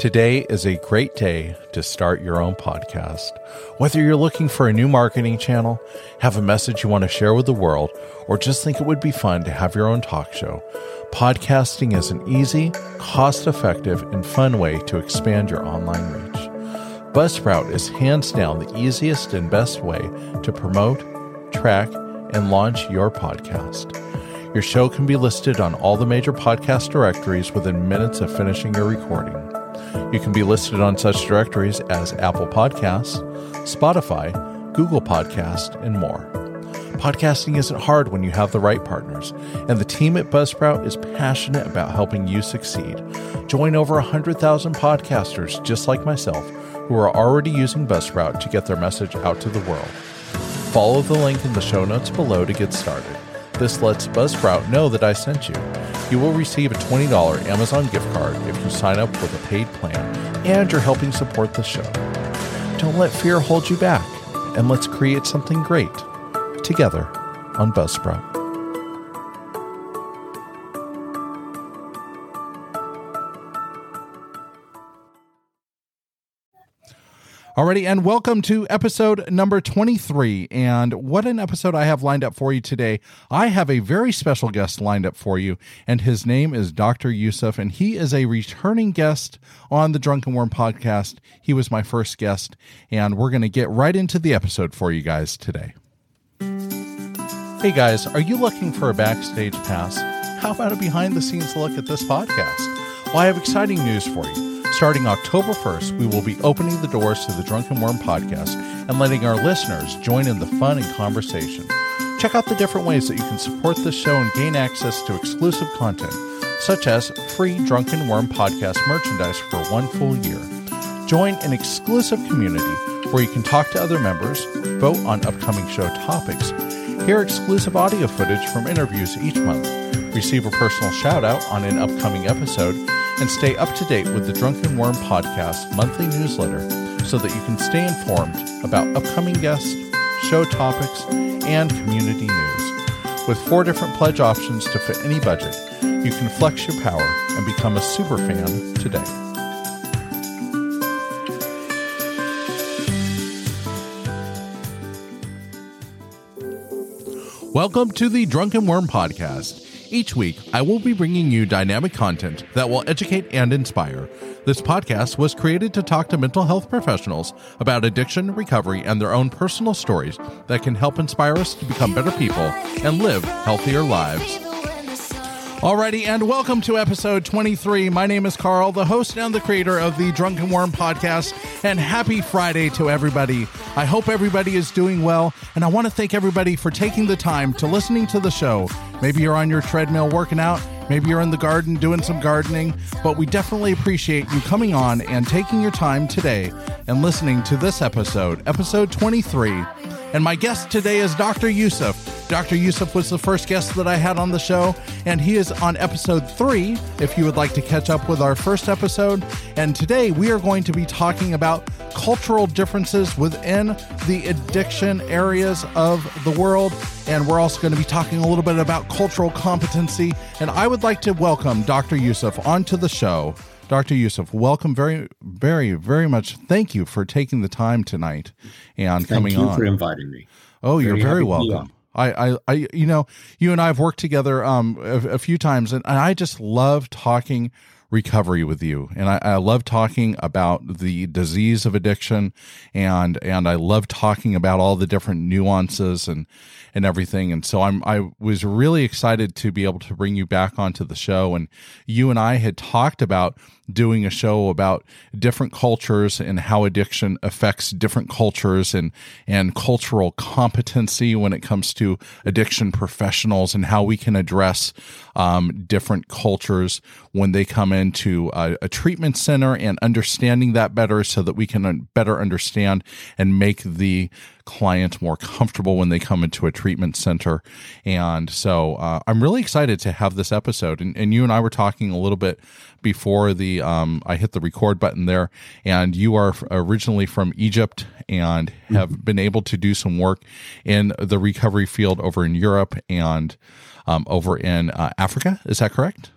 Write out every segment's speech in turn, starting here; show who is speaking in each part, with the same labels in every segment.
Speaker 1: Today is a great day to start your own podcast. Whether you're looking for a new marketing channel, have a message you want to share with the world, or just think it would be fun to have your own talk show, podcasting is an easy, cost effective, and fun way to expand your online reach. Buzzsprout is hands down the easiest and best way to promote, track, and launch your podcast. Your show can be listed on all the major podcast directories within minutes of finishing your recording. You can be listed on such directories as Apple Podcasts, Spotify, Google Podcast, and more. Podcasting isn't hard when you have the right partners, and the team at Buzzsprout is passionate about helping you succeed. Join over 100,000 podcasters just like myself who are already using Buzzsprout to get their message out to the world. Follow the link in the show notes below to get started. This lets Buzzsprout know that I sent you. You will receive a $20 Amazon gift card if you sign up with a paid plan and you're helping support the show. Don't let fear hold you back, and let's create something great together on Buzzsprout. Alrighty, and welcome to episode number 23. And what an episode I have lined up for you today. I have a very special guest lined up for you, and his name is Dr. Youssef, and he is a returning guest on the Drunken Worm podcast. He was my first guest, and we're going to get right into the episode for you guys today. Hey guys, are you looking for a backstage pass? How about a behind the scenes look at this podcast? Well, I have exciting news for you. Starting October 1st, we will be opening the doors to the Drunken Worm podcast and letting our listeners join in the fun and conversation. Check out the different ways that you can support this show and gain access to exclusive content, such as free Drunken Worm podcast merchandise for one full year. Join an exclusive community where you can talk to other members, vote on upcoming show topics, hear exclusive audio footage from interviews each month, receive a personal shout out on an upcoming episode, and stay up to date with the Drunken Worm Podcast monthly newsletter so that you can stay informed about upcoming guests, show topics, and community news. With four different pledge options to fit any budget, you can flex your power and become a super fan today. Welcome to the Drunken Worm Podcast. Each week, I will be bringing you dynamic content that will educate and inspire. This podcast was created to talk to mental health professionals about addiction, recovery, and their own personal stories that can help inspire us to become better people and live healthier lives. Alrighty, and welcome to episode 23. My name is Carl, the host and the creator of the Drunken Worm podcast, and happy Friday to everybody. I hope everybody is doing well, and I want to thank everybody for taking the time to listening to the show. Maybe you're on your treadmill working out, maybe you're in the garden doing some gardening, but we definitely appreciate you coming on and taking your time today and listening to this episode, episode 23. And my guest today is Dr. Youssef. Dr. Youssef was the first guest that I had on the show, and he is on episode three, if you would like to catch up with our first episode. And today we are going to be talking about cultural differences within the addiction areas of the world. And we're also going to be talking a little bit about cultural competency. And I would like to welcome Dr. Youssef onto the show. Dr. Youssef, welcome very, very, very much. Thank you for taking the time tonight and coming on.
Speaker 2: Thank
Speaker 1: coming
Speaker 2: you
Speaker 1: on.
Speaker 2: for inviting me.
Speaker 1: Oh, you're
Speaker 2: Very
Speaker 1: very
Speaker 2: to be
Speaker 1: welcome. I, I, I, you know, you and I have worked together um a, a few times, and I just love talking recovery with you, and I, I love talking about the disease of addiction, and and I love talking about all the different nuances and and everything. And so I'm I was really excited to be able to bring you back onto the show, and you and I had talked about doing a show about different cultures and how addiction affects different cultures and and cultural competency when it comes to addiction professionals and how we can address um, different cultures when they come into a, a treatment center and understanding that better so that we can better understand and make the client more comfortable when they come into a treatment center. And so uh, I'm really excited to have this episode. And, and you and I were talking a little bit before the um, I hit the record button there. And you are originally from Egypt and have been able to do some work in the recovery field over in Europe and um, over in uh, Africa. Is that correct?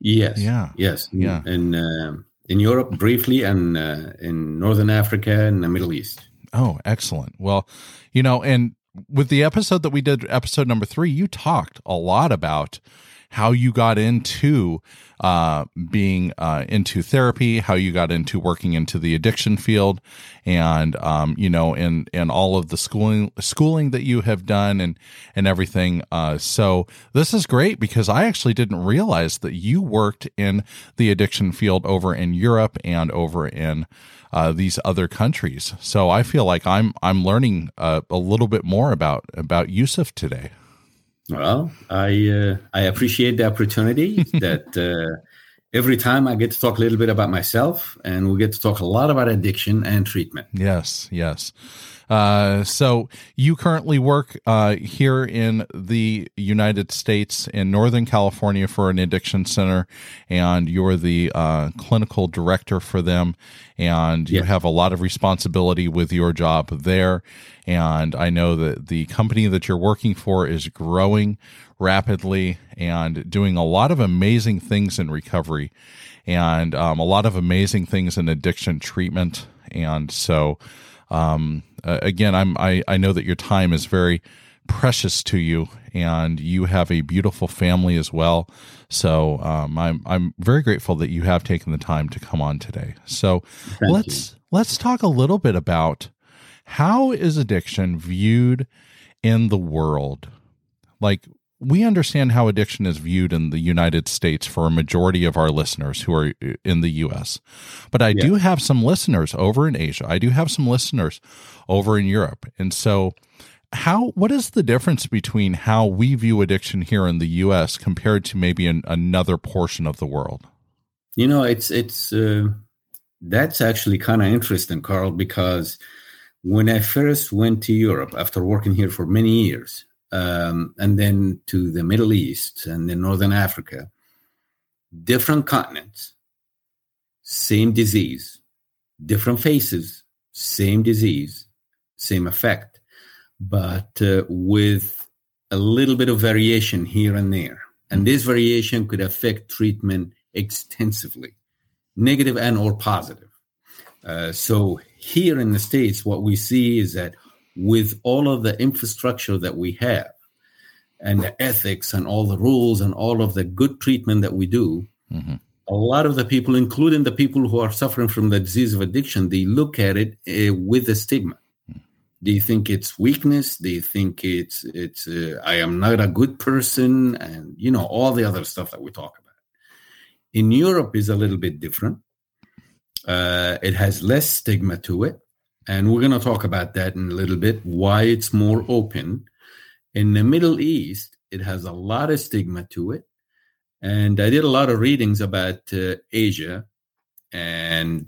Speaker 2: Yes.
Speaker 1: Yeah.
Speaker 2: Yes.
Speaker 1: Yeah.
Speaker 2: And um, in Europe briefly and uh, in Northern Africa and the Middle East.
Speaker 1: Oh, excellent. Well, you know, and with the episode that we did, episode number three, you talked a lot about how you got into uh, being uh, into therapy, how you got into working into the addiction field, and um, you know, and and all of the schooling schooling that you have done and and everything. Uh, so this is great because I actually didn't realize that you worked in the addiction field over in Europe and over in. Uh, these other countries, so I feel like I'm I'm learning uh, a little bit more about about Youssef today.
Speaker 2: Well, I uh, I appreciate the opportunity that uh, every time I get to talk a little bit about myself, and we get to talk a lot about addiction and treatment.
Speaker 1: Yes, yes. Uh, so you currently work uh, here in the United States in Northern California for an addiction center, and you're the uh, clinical director for them, and you have a lot of responsibility with your job there. And I know that the company that you're working for is growing rapidly and doing a lot of amazing things in recovery and um, a lot of amazing things in addiction treatment. And so, um, uh, again, I'm I, I know that your time is very precious to you, and you have a beautiful family as well. So um, I'm I'm very grateful that you have taken the time to come on today. So Thank let's you. let's talk a little bit about how is addiction viewed in the world. Like we understand how addiction is viewed in the United States for a majority of our listeners who are in the US. But I yeah. do have some listeners over in Asia. I do have some listeners over in Europe. And so how what is the difference between how we view addiction here in the US compared to maybe in another portion of the world?
Speaker 2: You know, it's it's uh, that's actually kind of interesting, Carl, because when I first went to Europe after working here for many years, um, and then to the Middle East and then Northern Africa, different continents, same disease, different faces, same disease, same effect, but uh, with a little bit of variation here and there. And this variation could affect treatment extensively, negative and or positive. Uh, so here in the states, what we see is that with all of the infrastructure that we have and the ethics and all the rules and all of the good treatment that we do, mm-hmm. a lot of the people, including the people who are suffering from the disease of addiction, they look at it uh, with a stigma. Mm. They think it's weakness. They think it's it's uh, I am not a good person, and you know all the other stuff that we talk about. In Europe, is a little bit different. Uh, it has less stigma to it. And we're going to talk about that in a little bit, why it's more open. In the Middle East, it has a lot of stigma to it. And I did a lot of readings about uh, Asia. And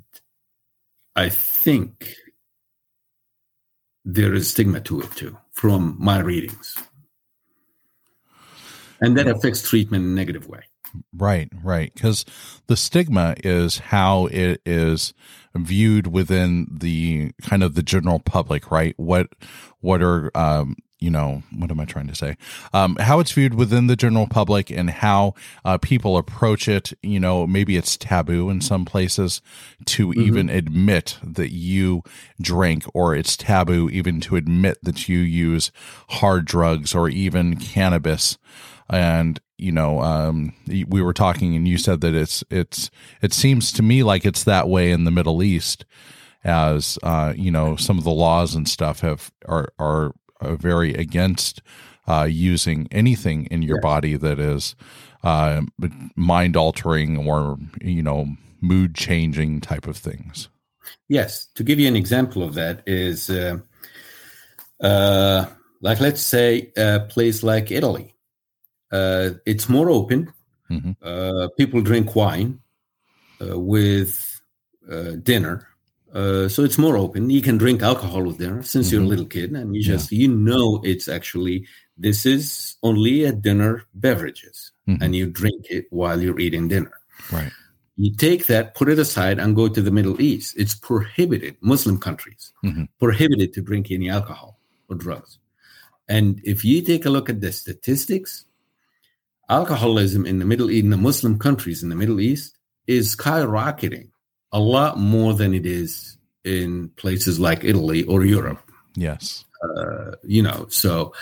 Speaker 2: I think there is stigma to it too, from my readings. And that affects treatment in a negative way.
Speaker 1: Right, right. Because the stigma is how it is viewed within the kind of the general public, right? What what are um, you know what am I trying to say? Um, how it's viewed within the general public and how uh, people approach it. You know, maybe it's taboo in some places to mm-hmm. even admit that you drink, or it's taboo even to admit that you use hard drugs or even cannabis and you know um, we were talking and you said that it's it's it seems to me like it's that way in the middle east as uh, you know some of the laws and stuff have are are, very against uh, using anything in your body that is uh, mind altering or you know mood changing type of things.
Speaker 2: Yes. To give you an example of that is uh, uh, like let's say a place like italy uh, it's more open. Mm-hmm. Uh, people drink wine uh, with uh, dinner, uh, so it's more open. You can drink alcohol with dinner since mm-hmm. you're a mm-hmm. little kid, and you just yeah. you know it's actually this is only a dinner beverages, mm-hmm. and you drink it while you're eating dinner.
Speaker 1: Right.
Speaker 2: You take that, put it aside, and go to the Middle East. It's prohibited, Muslim countries, mm-hmm. prohibited to drink any alcohol or drugs. And if you take a look at the statistics, alcoholism in the Middle East, in the Muslim countries in the Middle East, is skyrocketing a lot more than it is in places like Italy or Europe.
Speaker 1: Yes.
Speaker 2: Uh, you know, so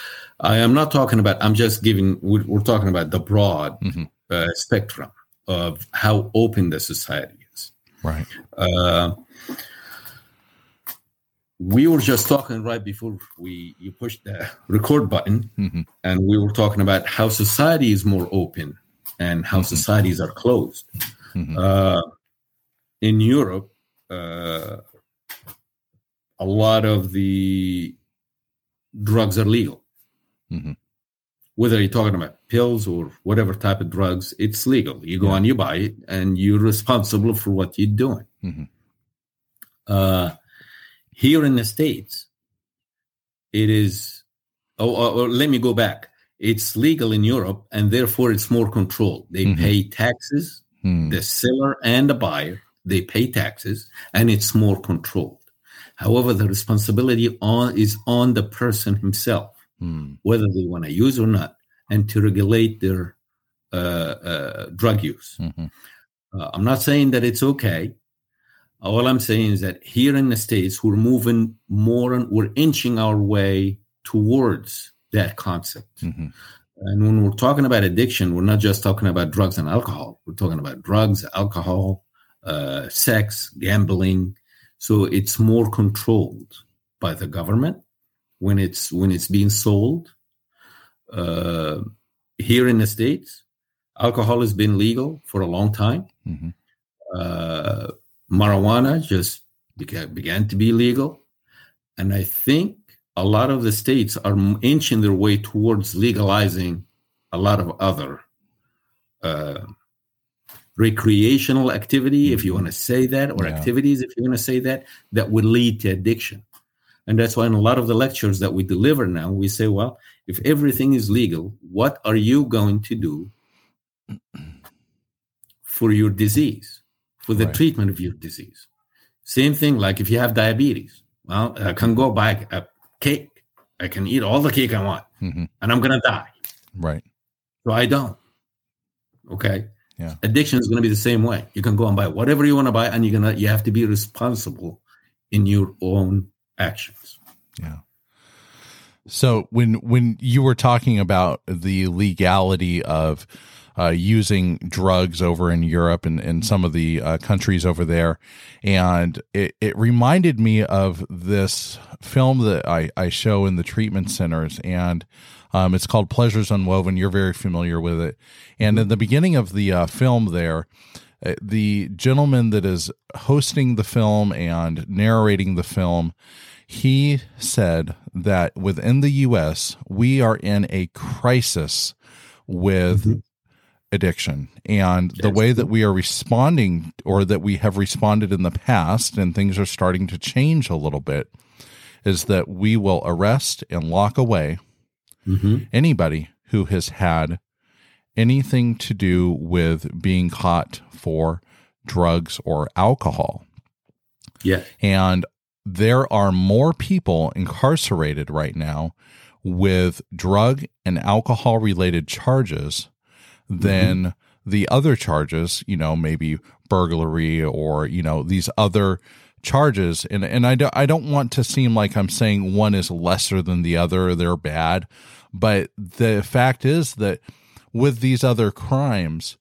Speaker 2: I am not talking about, I'm just giving, we're, we're talking about the broad
Speaker 1: Mhm.
Speaker 2: uh, spectrum of how open the society is.
Speaker 1: Right.
Speaker 2: Uh, we were just talking right before we you pushed the record button,
Speaker 1: hmm
Speaker 2: and we were talking about how society is more open and how
Speaker 1: Mhm.
Speaker 2: societies are closed.
Speaker 1: hmm
Speaker 2: Uh, in Europe, uh, a lot of the drugs are legal.
Speaker 1: hmm
Speaker 2: Whether you're talking about pills or whatever type of drugs, it's legal. You go
Speaker 1: Yeah.
Speaker 2: on, you buy it, and you're responsible for what you're doing.
Speaker 1: Mhm.
Speaker 2: Uh, here in the States, it is, oh, oh, oh, let me go back. It's legal in Europe, and therefore it's more controlled. They
Speaker 1: Mhm.
Speaker 2: pay taxes
Speaker 1: Hmm.
Speaker 2: the seller and the buyer they pay taxes and it's more controlled however the responsibility on is on the person himself
Speaker 1: Hmm.
Speaker 2: whether they want to use or not and to regulate their uh, uh, drug use
Speaker 1: Mhm.
Speaker 2: uh, i'm not saying that it's okay all i'm saying is that here in the states we're moving more and we're inching our way towards that concept
Speaker 1: Mhm.
Speaker 2: and when we're talking about addiction, we're not just talking about drugs and alcohol. We're talking about drugs, alcohol, uh, sex, gambling. So it's more controlled by the government when it's when it's being sold. Uh, here in the states, alcohol has been legal for a long time.
Speaker 1: Mhm.
Speaker 2: Uh, marijuana just began, began to be legal, and I think a lot of the states are inching their way towards legalizing a lot of other uh, recreational activity, if you want to say that, or
Speaker 1: Yeah.
Speaker 2: activities, if you want to say that, that would lead to addiction. And that's why in a lot of the lectures that we deliver now, we say, well, if everything is legal, what are you going to do for your disease, for the
Speaker 1: Right.
Speaker 2: treatment of your disease? Same thing, like if you have diabetes, well, I can go buy a cake. I can eat all the cake I want,
Speaker 1: Mhm.
Speaker 2: and I'm going to die.
Speaker 1: Right.
Speaker 2: So I don't. Okay.
Speaker 1: Yeah.
Speaker 2: Addiction is going to be the same way. You can go and buy whatever you want to buy, and you're gonna you have to be responsible in your own actions.
Speaker 1: Yeah. So when when you were talking about the legality of uh, using drugs over in Europe and, and some of the uh, countries over there, and it, it reminded me of this film that I, I show in the treatment centers, and um, it's called Pleasures Unwoven. You're very familiar with it, and in the beginning of the uh, film there. uh, The gentleman that is hosting the film and narrating the film, he said that within the US, we are in a crisis with
Speaker 2: Mhm.
Speaker 1: Addiction. And the way that we are responding, or that we have responded in the past, and things are starting to change a little bit, is that we will arrest and lock away
Speaker 2: Mm-hmm.
Speaker 1: anybody who has had anything to do with being caught for drugs or alcohol.
Speaker 2: Yeah.
Speaker 1: And there are more people incarcerated right now with drug and alcohol related charges Mm-hmm. than the other charges, you know, maybe burglary or, you know, these other charges. And, and I, do, I don't want to seem like I'm saying one is lesser than the other, they're bad. But the fact is that with these other crimes,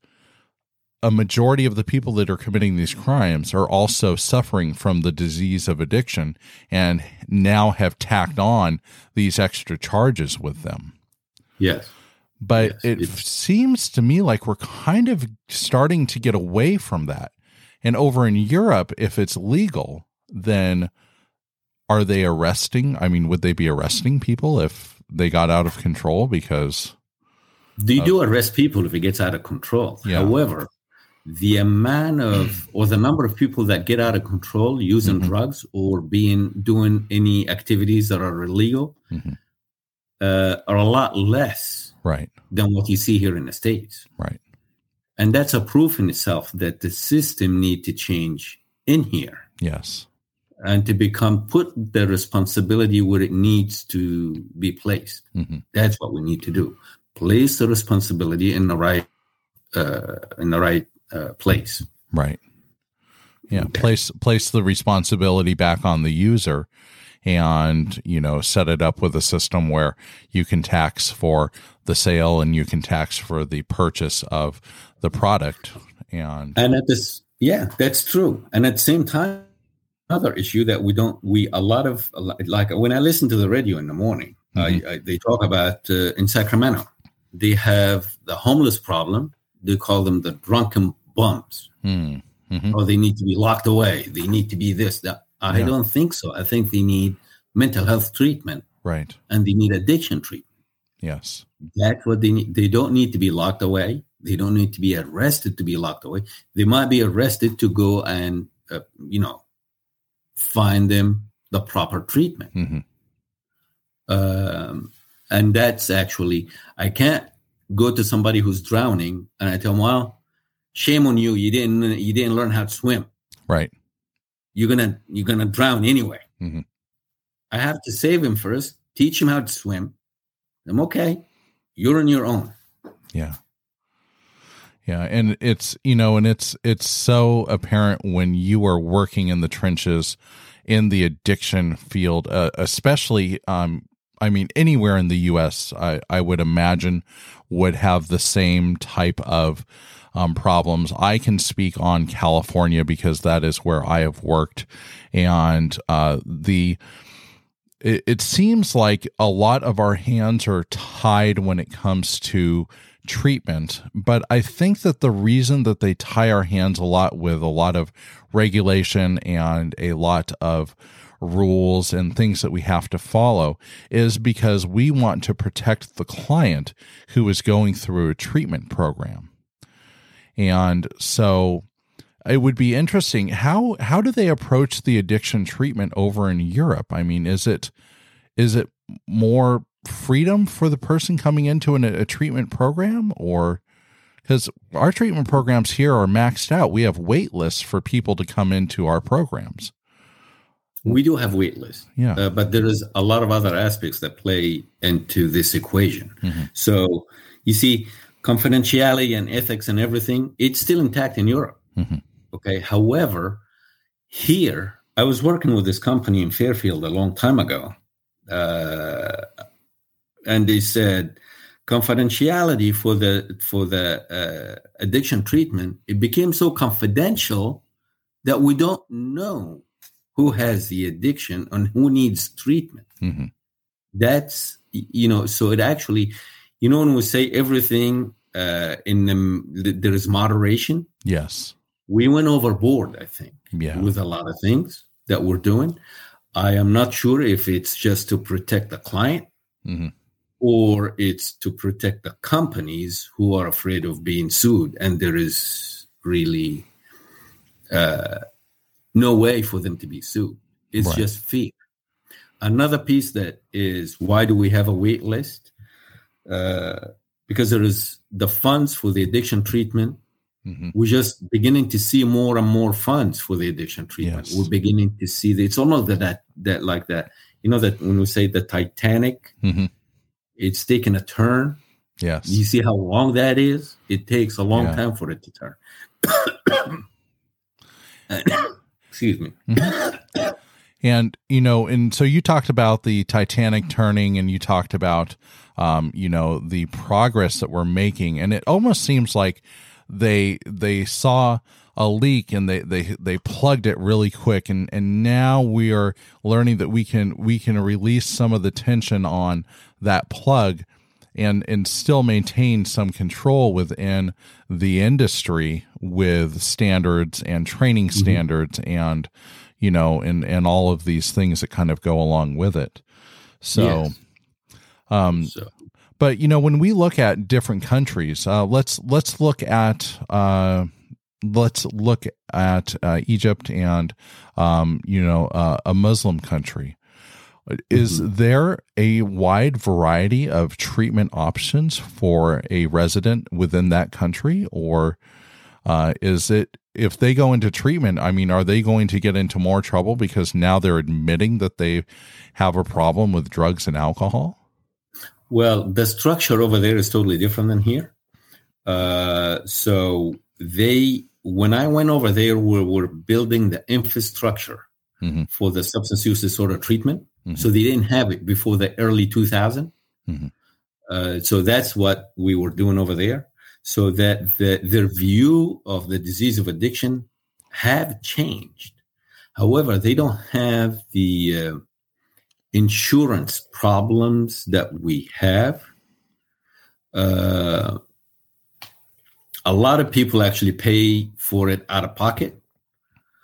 Speaker 1: a majority of the people that are committing these crimes are also suffering from the disease of addiction and now have tacked on these extra charges with them.
Speaker 2: Yes.
Speaker 1: But
Speaker 2: Yes,
Speaker 1: it
Speaker 2: it's-
Speaker 1: seems to me like we're kind of starting to get away from that. And over in Europe, if it's legal, then are they arresting? I mean, would they be arresting people if they got out of control? Because,
Speaker 2: They do arrest people if it gets out of control.
Speaker 1: Yeah.
Speaker 2: However, the amount of or the number of people that get out of control using
Speaker 1: Mhm.
Speaker 2: drugs or being doing any activities that are illegal
Speaker 1: Mhm.
Speaker 2: uh, are a lot less
Speaker 1: right,
Speaker 2: than what you see here in the states.
Speaker 1: right,
Speaker 2: and that's a proof in itself that the system need to change in here.
Speaker 1: Yes,
Speaker 2: and to become put the responsibility where it needs to be placed.
Speaker 1: Hmm
Speaker 2: that's what we need to do. Place the responsibility in the right uh, in the right uh, place.
Speaker 1: Right. Yeah, place place the responsibility back on the user and you know set it up with a system where you can tax for the sale and you can tax for the purchase of the product and
Speaker 2: and at this yeah that's true and at the same time another issue that we don't we a lot of like when i listen to the radio in the morning mm-hmm. I, I, they talk about uh, in sacramento they have the homeless problem they call them the drunken bums mm. mm-hmm. or they need to be locked away they need to be this that I yeah. don't think so. I think they need mental health treatment.
Speaker 1: Right.
Speaker 2: And they need addiction treatment.
Speaker 1: Yes.
Speaker 2: That's what they need. They don't need to be locked away. They don't need to be arrested to be locked away. They might be arrested to go and, uh, you know, find them the proper treatment. Mm-hmm. Um, and that's actually, I can't go to somebody who's drowning and I tell them, well, shame on you. You didn't, you didn't learn how to swim.
Speaker 1: Right
Speaker 2: you're gonna you're gonna drown anyway. Mm-hmm. I have to save him first, teach him how to swim. I'm okay. You're on your own.
Speaker 1: Yeah. Yeah, and it's you know, and it's it's so apparent when you are working in the trenches in the addiction field, uh, especially um, I mean, anywhere in the U.S., I, I would imagine would have the same type of um, problems. I can speak on California because that is where I have worked, and uh, the it, it seems like a lot of our hands are tied when it comes to treatment. But I think that the reason that they tie our hands a lot with a lot of regulation and a lot of rules and things that we have to follow is because we want to protect the client who is going through a treatment program. And so it would be interesting how how do they approach the addiction treatment over in Europe? I mean, is it is it more freedom for the person coming into an, a treatment program or because our treatment programs here are maxed out. We have wait lists for people to come into our programs.
Speaker 2: We do have wait lists,
Speaker 1: yeah,
Speaker 2: uh, but there is a lot of other aspects that play into this equation. Mm-hmm. So you see, confidentiality and ethics and everything, it's still intact in Europe. Mm-hmm. Okay. However, here, I was working with this company in Fairfield a long time ago. Uh, and they said confidentiality for the for the uh, addiction treatment it became so confidential that we don't know who has the addiction and who needs treatment mm-hmm. that's you know so it actually you know when we say everything uh, in the, there is moderation
Speaker 1: yes
Speaker 2: we went overboard i think
Speaker 1: yeah.
Speaker 2: with a lot of things that we're doing i am not sure if it's just to protect the client mm-hmm. or it's to protect the companies who are afraid of being sued and there is really uh, no way for them to be sued it's right. just fear another piece that is why do we have a wait list uh, because there is the funds for the addiction treatment. Mm-hmm. We're just beginning to see more and more funds for the addiction treatment. Yes. We're beginning to see that it's almost that, that that like that. You know that when we say the Titanic, mm-hmm. it's taken a turn.
Speaker 1: Yes.
Speaker 2: You see how long that is? It takes a long yeah. time for it to turn. Excuse me. Mm-hmm.
Speaker 1: And you know, and so you talked about the Titanic turning, and you talked about, um, you know, the progress that we're making, and it almost seems like they they saw a leak and they they they plugged it really quick, and and now we are learning that we can we can release some of the tension on that plug and and still maintain some control within the industry with standards and training mm-hmm. standards and you know, and and all of these things that kind of go along with it. So, yes. um, so. But you know, when we look at different countries, uh, let's let's look at uh, let's look at uh, Egypt and um, you know uh, a Muslim country. Is mm-hmm. there a wide variety of treatment options for a resident within that country, or uh, is it if they go into treatment, I mean, are they going to get into more trouble because now they're admitting that they have a problem with drugs and alcohol?
Speaker 2: Well, the structure over there is totally different than here. Uh, so they when I went over there, we were building the infrastructure
Speaker 1: Mhm.
Speaker 2: for the substance use disorder treatment.
Speaker 1: Mhm.
Speaker 2: So they didn't have it before the early 2000.
Speaker 1: Mhm.
Speaker 2: Uh, so that's what we were doing over there. So that the, their view of the disease of addiction have changed. However, they don't have the uh, insurance problems that we have. Uh, a lot of people actually pay for it out of pocket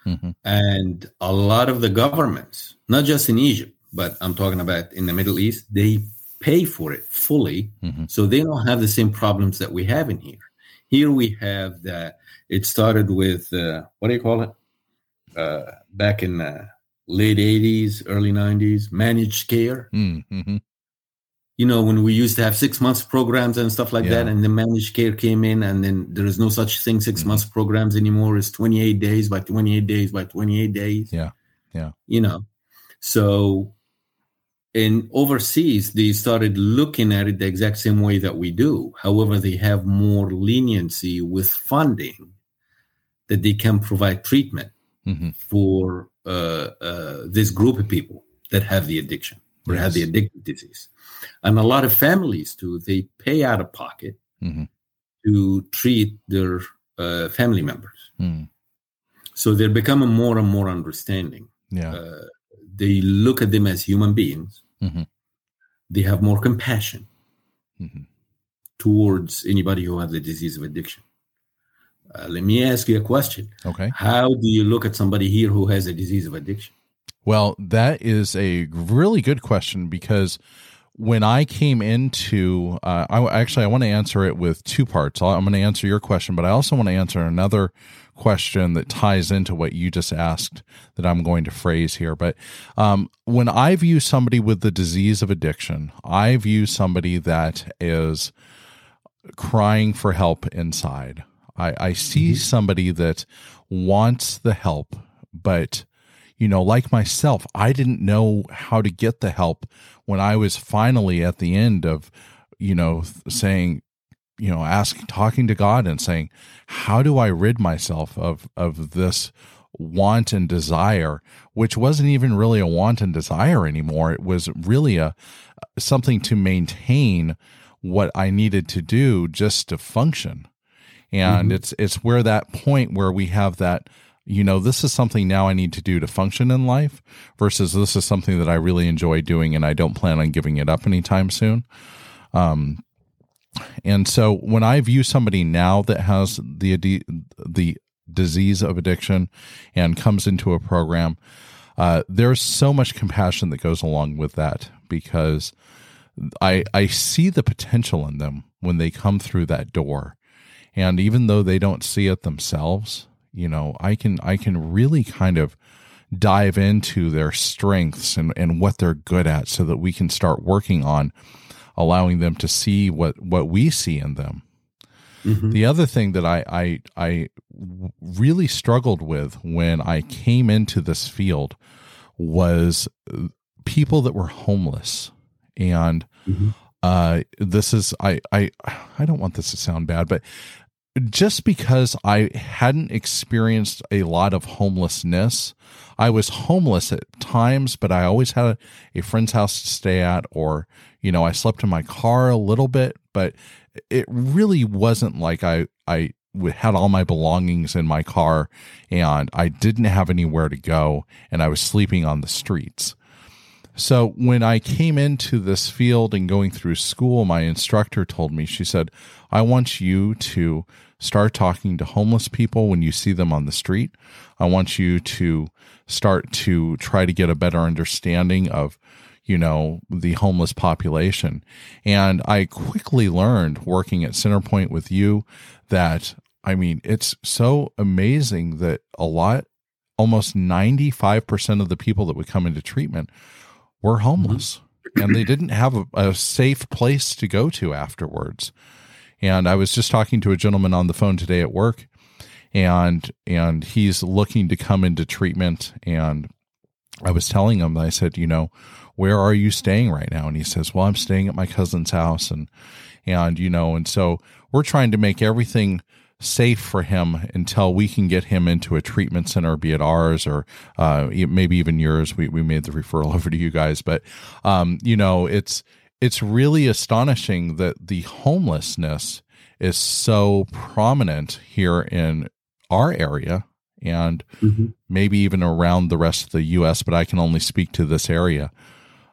Speaker 1: Mhm.
Speaker 2: and a lot of the governments, not just in Egypt, but I'm talking about in the Middle East, they pay for it fully.
Speaker 1: Mhm.
Speaker 2: So they don't have the same problems that we have in here. Here we have that it started with, uh, what do you call it? Uh, back in the late 80s, early 90s, managed care.
Speaker 1: Mm, mhm.
Speaker 2: You know, when we used to have six months programs and stuff like that, and the managed care came in, and then there is no such thing 6
Speaker 1: Mhm.
Speaker 2: months programs anymore. It's 28 days by 28 days by 28 days.
Speaker 1: Yeah. Yeah.
Speaker 2: You know, so in overseas, they started looking at it the exact same way that we do. However, they have more leniency with funding that they can provide treatment
Speaker 1: Mhm.
Speaker 2: for this group of people that have the addiction or have the
Speaker 1: Yes.
Speaker 2: addictive disease. And a lot of families too, they pay out of pocket
Speaker 1: Mhm.
Speaker 2: to treat their uh, family members.
Speaker 1: Mm.
Speaker 2: So they're becoming more and more understanding.
Speaker 1: Yeah.
Speaker 2: Uh, they look at them as human beings.
Speaker 1: Mhm.
Speaker 2: They have more compassion
Speaker 1: Mhm.
Speaker 2: towards anybody who has the disease of addiction. Uh, let me ask you a question.
Speaker 1: Okay.
Speaker 2: How do you look at somebody here who has a disease of addiction?
Speaker 1: Well, that is a really good question because when I came into, uh, I actually I want to answer it with two parts. I'm going to answer your question, but I also want to answer another question that ties into what you just asked that I'm going to phrase here. But um, when I view somebody with the disease of addiction, I view somebody that is crying for help inside. I, I see mm-hmm. somebody that wants the help, but you know, like myself, I didn't know how to get the help when I was finally at the end of, you know, saying, you know, asking, talking to God and saying, how do I rid myself of, of this want and desire, which wasn't even really a want and desire anymore. It was really a, something to maintain what I needed to do just to function. And
Speaker 2: Mhm.
Speaker 1: it's, it's where that point where we have that, you know, this is something now I need to do to function in life versus this is something that I really enjoy doing and I don't plan on giving it up anytime soon. Um, and so when I view somebody now that has the adi- the disease of addiction and comes into a program, uh, there's so much compassion that goes along with that because I I see the potential in them when they come through that door, and even though they don't see it themselves, you know, I can I can really kind of dive into their strengths and, and what they're good at so that we can start working on allowing them to see what what we see in them
Speaker 2: Mhm.
Speaker 1: the other thing that I, I I really struggled with when I came into this field was people that were homeless, and
Speaker 2: Mhm.
Speaker 1: uh, this is I I I don't want this to sound bad, but just because I hadn't experienced a lot of homelessness, I was homeless at times, but I always had a, a friend's house to stay at, or you know, I slept in my car a little bit, but it really wasn't like I, I had all my belongings in my car and I didn't have anywhere to go, and I was sleeping on the streets. So when I came into this field and going through school, my instructor told me, she said, I want you to start talking to homeless people when you see them on the street. I want you to start to try to get a better understanding of, you know, the homeless population. And I quickly learned working at Centerpoint with you that, I mean, it's so amazing that a lot, almost 95% of the people that would come into treatment were homeless mm-hmm. and they didn't have a, a safe place to go to afterwards. And I was just talking to a gentleman on the phone today at work and and he's looking to come into treatment and I was telling him I said, you know, where are you staying right now? And he says, well, I'm staying at my cousin's house and and you know, and so we're trying to make everything safe for him until we can get him into a treatment center, be it ours or uh, maybe even yours. We, we made the referral over to you guys, but um, you know, it's it's really astonishing that the homelessness is so prominent here in our area and mm-hmm. maybe even around the rest of the U.S. But I can only speak to this area.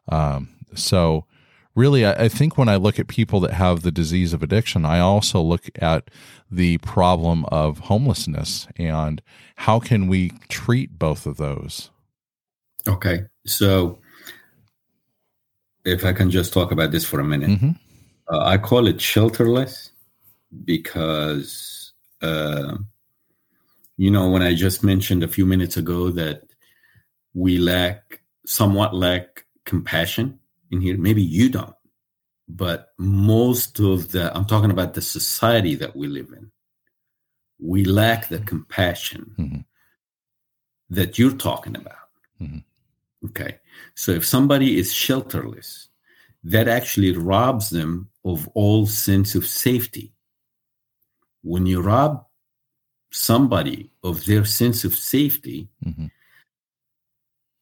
Speaker 1: Um, so really, I, I, think when I look at people that have the disease of addiction, I also look at the problem of homelessness and how can we treat both of those.
Speaker 2: Okay, so if I can just talk about this for a minute, mm-hmm. uh, I call it shelterless because. Uh, you know, when I just mentioned a few minutes ago that we lack, somewhat lack compassion in here, maybe you don't, but most of the, I'm talking about the society that we live in, we lack the compassion mm-hmm. that you're talking about. Mm-hmm. Okay. So if somebody is shelterless, that actually robs them of all sense of safety. When you rob somebody of their sense of safety mm-hmm.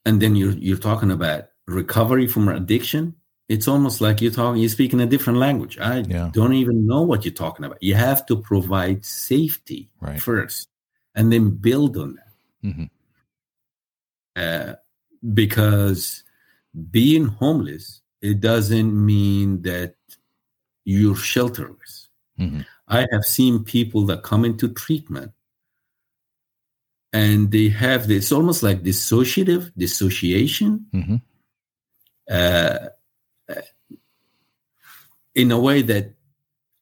Speaker 2: and then you're you're talking about recovery from addiction it's almost like you're talking you're speaking a different language i yeah. don't even know what you're talking about you have to provide safety right. first and then build on that mm-hmm. uh, because being homeless it doesn't mean that you're shelterless. Mm-hmm. i have seen people that come into treatment and they have this almost like dissociative dissociation. Mm-hmm. uh, in a way that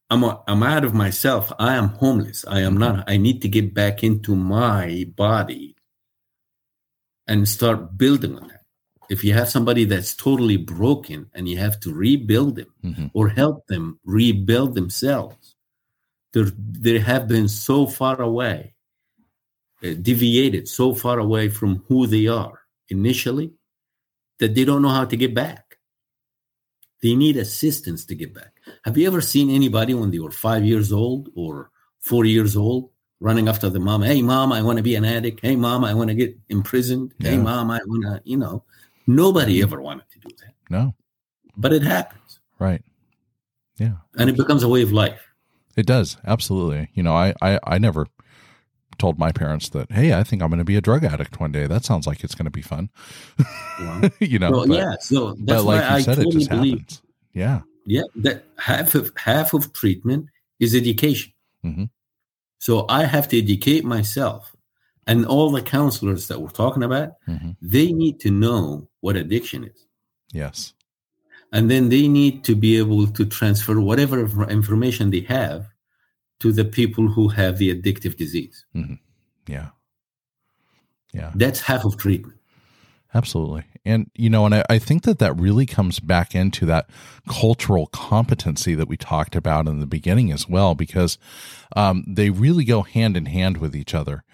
Speaker 2: I'm, a, I'm out of myself. I am homeless. I am not i need to get back into my body and start building on that if you have somebody that's totally broken and you have to rebuild them mm-hmm. or help them rebuild themselves they have been so far away uh, deviated so far away from who they are initially that they don't know how to get back. They need assistance to get back. Have you ever seen anybody when they were five years old or four years old running after the mom? Hey, mom, I want to be an addict. Hey, mom, I want to get imprisoned. Yeah. Hey, mom, I want to, you know, nobody ever wanted to do that.
Speaker 1: No.
Speaker 2: But it happens.
Speaker 1: Right. Yeah.
Speaker 2: And it becomes a way of life.
Speaker 1: It does. Absolutely. You know, I, I, I never told my parents that, hey, I think I'm going to be a drug addict one day. That sounds like it's going to be fun. you know,
Speaker 2: well, but, yeah. So that's why I said, totally believe, happens.
Speaker 1: Yeah,
Speaker 2: yeah. That half of half of treatment is education. Mm-hmm. So I have to educate myself, and all the counselors that we're talking about, mm-hmm. they need to know what addiction is.
Speaker 1: Yes.
Speaker 2: And then they need to be able to transfer whatever information they have to the people who have the addictive disease.
Speaker 1: Mm-hmm. Yeah. Yeah.
Speaker 2: That's half of treatment.
Speaker 1: Absolutely. And, you know, and I, I, think that that really comes back into that cultural competency that we talked about in the beginning as well, because um, they really go hand in hand with each other.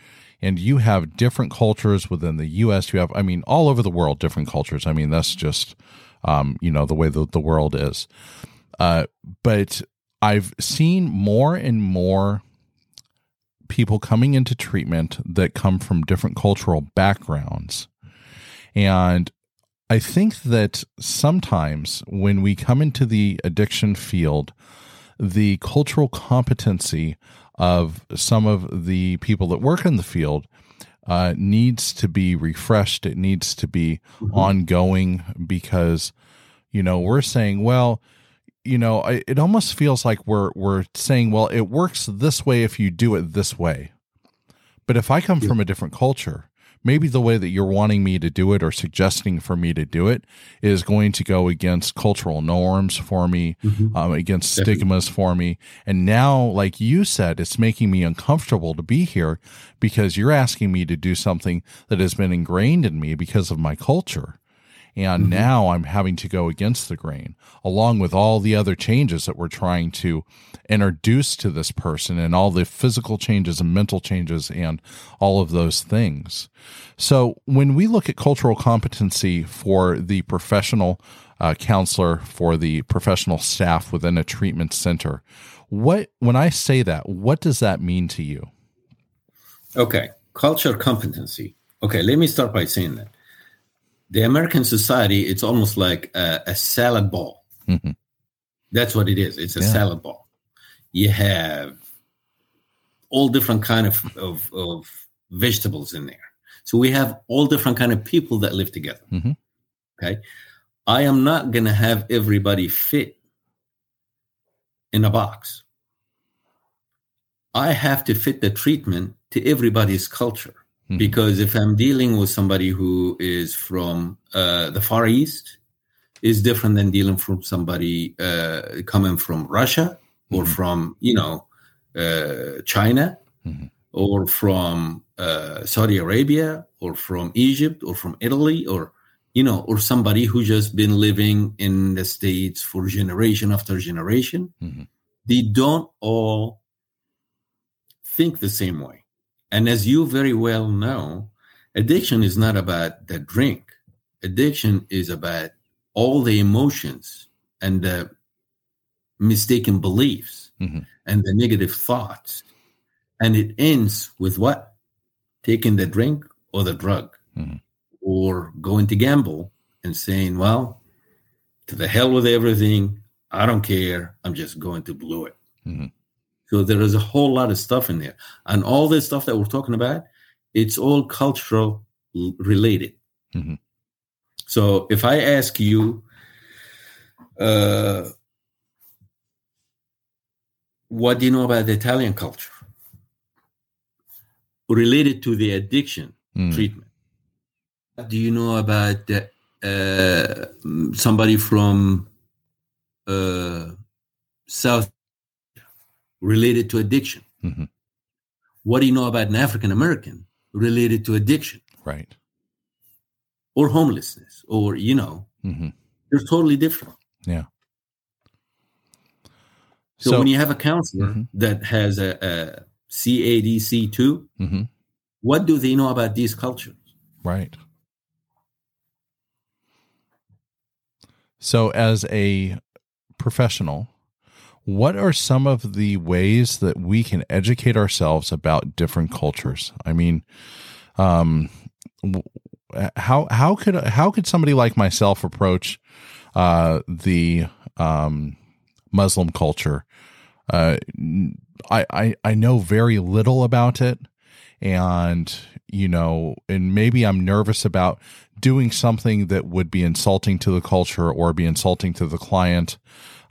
Speaker 1: And you have different cultures within the U.S. You have, I mean, all over the world, different cultures. I mean, that's just, um, you know, the way the, the world is. Uh, but I've seen more and more people coming into treatment that come from different cultural backgrounds. And I think that sometimes when we come into the addiction field, the cultural competency of some of the people that work in the field uh, needs to be refreshed. It needs to be mm-hmm. ongoing because, you know, we're saying, well, you know, I, it almost feels like we're we're saying, well, it works this way if you do it this way. But if I come yeah. from a different culture, maybe the way that you're wanting me to do it or suggesting for me to do it is going to go against cultural norms for me, mm-hmm. um, against Definitely. stigmas for me. And now, like you said, it's making me uncomfortable to be here because you're asking me to do something that has been ingrained in me because of my culture. And mm-hmm. now I'm having to go against the grain, along with all the other changes that we're trying to introduce to this person and all the physical changes and mental changes and all of those things. So when we look at cultural competency for the professional uh, counselor, for the professional staff within a treatment center, What when I say that, what does that mean to you?
Speaker 2: Okay, culture competency. Okay, let me start by saying that the American society it's almost like a, a salad ball. Mm-hmm. That's what it is. It's a yeah. salad ball. You have all different kind of, of, of vegetables in there. So we have all different kind of people that live together. Mm-hmm. Okay. I am not going to have everybody fit in a box. I have to fit the treatment to everybody's culture. Mm-hmm. Because if I'm dealing with somebody who is from uh, the Far East, is different than dealing from somebody uh, coming from Russia or mm-hmm. from you know uh, China mm-hmm. or from uh, Saudi Arabia or from Egypt or from Italy or you know or somebody who just been living in the states for generation after generation. Mm-hmm. They don't all think the same way, and as you very well know, addiction is not about the drink. Addiction is about all the emotions and the mistaken beliefs mm-hmm. and the negative thoughts. And it ends with what? Taking the drink or the drug mm-hmm. or going to gamble and saying, well, to the hell with everything. I don't care. I'm just going to blow it. Mm-hmm. So there is a whole lot of stuff in there. And all this stuff that we're talking about, it's all cultural related. Mm-hmm. So if I ask you, uh, what do you know about the Italian culture related to the addiction mm. treatment? Do you know about the, uh, somebody from uh, South related to addiction? Mm-hmm. What do you know about an African American related to addiction?
Speaker 1: Right.
Speaker 2: Or homelessness, or, you know, mm-hmm. they're totally different.
Speaker 1: Yeah.
Speaker 2: So, so when you have a counselor mm-hmm. that has a, a CADC 2, mm-hmm. what do they know about these cultures?
Speaker 1: Right. So, as a professional, what are some of the ways that we can educate ourselves about different cultures? I mean, um, how how could how could somebody like myself approach uh, the um, Muslim culture uh, I, I I know very little about it, and you know, and maybe I'm nervous about doing something that would be insulting to the culture or be insulting to the client.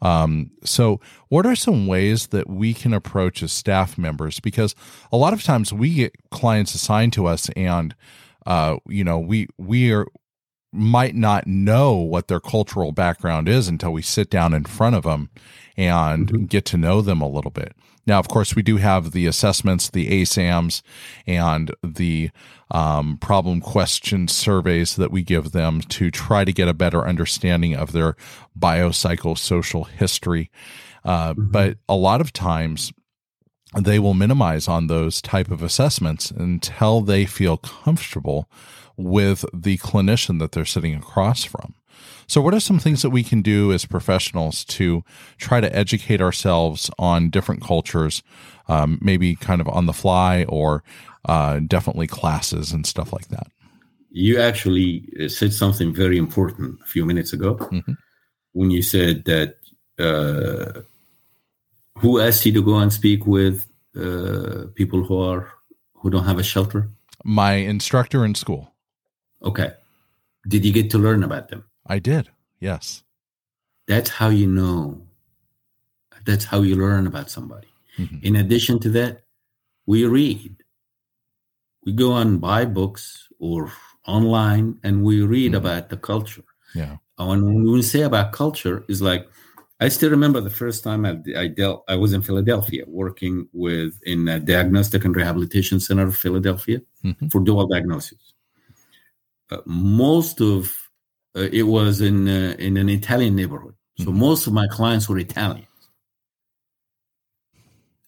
Speaker 1: Um, so, what are some ways that we can approach as staff members? Because a lot of times we get clients assigned to us, and uh, you know, we we are might not know what their cultural background is until we sit down in front of them and mm-hmm. get to know them a little bit. Now, of course, we do have the assessments, the ASAMs, and the um, problem question surveys that we give them to try to get a better understanding of their biopsychosocial history. Uh, mm-hmm. But a lot of times, they will minimize on those type of assessments until they feel comfortable with the clinician that they're sitting across from. So, what are some things that we can do as professionals to try to educate ourselves on different cultures, um, maybe kind of on the fly or uh, definitely classes and stuff like that?
Speaker 2: You actually uh, said something very important a few minutes ago mm-hmm. when you said that uh, who asked you to go and speak with uh, people who are who don't have a shelter?
Speaker 1: My instructor in school.
Speaker 2: Okay. Did you get to learn about them?
Speaker 1: I did. Yes.
Speaker 2: That's how you know. That's how you learn about somebody. Mm-hmm. In addition to that, we read. We go and buy books or online and we read mm-hmm. about the culture.
Speaker 1: Yeah.
Speaker 2: And when we say about culture, is like I still remember the first time I, I, dealt. I was in Philadelphia working with in a diagnostic and rehabilitation center of Philadelphia mm-hmm. for dual diagnosis. Uh, most of uh, it was in uh, in an Italian neighborhood. So mm-hmm. most of my clients were Italians.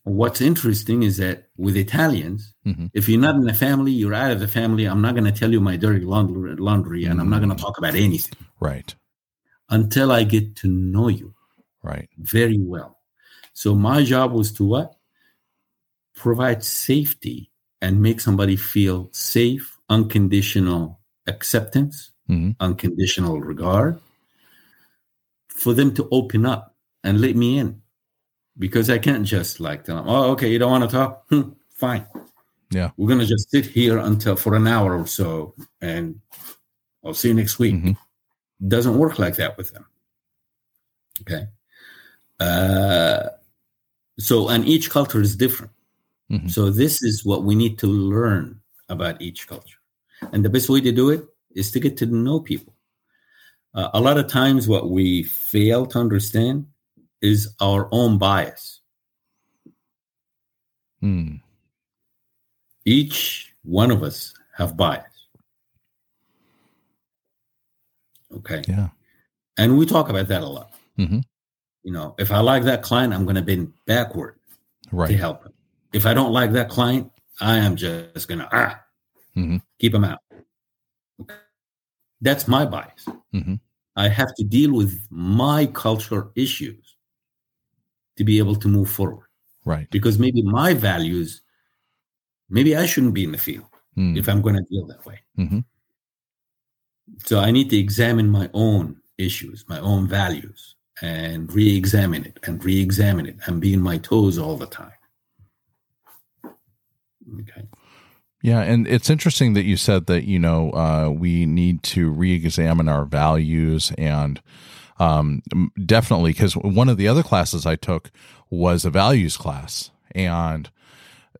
Speaker 2: What's interesting is that with Italians, mm-hmm. if you're not in the family, you're out of the family. I'm not going to tell you my dirty laundry, laundry and. I'm not going to mm-hmm. talk about anything.
Speaker 1: Right.
Speaker 2: Until I get to know you.
Speaker 1: Right.
Speaker 2: Very well. So my job was to what? Provide safety and make somebody feel safe, unconditional acceptance,
Speaker 1: hmm
Speaker 2: unconditional regard, for them to open up and let me in. Because I can't just like tell them, oh, okay, you don't want to talk? Hmm, fine.
Speaker 1: Yeah.
Speaker 2: We're going to just sit here until for an hour or so and I'll see you next week.
Speaker 1: Mhm.
Speaker 2: Doesn't work like that with them. Okay. Uh, so, and each culture is different.
Speaker 1: Mhm.
Speaker 2: So, this is what we need to learn about each culture. And the best way to do it is to get to know people. Uh, a lot of times, what we fail to understand is our own bias.
Speaker 1: Mm.
Speaker 2: Each one of us have bias. Okay.
Speaker 1: Yeah.
Speaker 2: And we talk about that a lot.
Speaker 1: Mhm.
Speaker 2: You know, if I like that client, I'm going to bend backward to
Speaker 1: Right.
Speaker 2: help him. If I don't like that client, I am just going to ah,
Speaker 1: Mhm.
Speaker 2: keep him out. That's my bias.
Speaker 1: Mhm.
Speaker 2: I have to deal with my culture issues to be able to move forward
Speaker 1: Right.
Speaker 2: because maybe my values, maybe I shouldn't be in the field
Speaker 1: Mm.
Speaker 2: if I'm going to deal that way.
Speaker 1: Mhm.
Speaker 2: So I need to examine my own issues, my own values, and re-examine it and re-examine it and be in my toes all the time. Okay.
Speaker 1: Yeah, and it's interesting that you said that you know uh, we need to re-examine our values and um, definitely because one of the other classes I took was a values class, and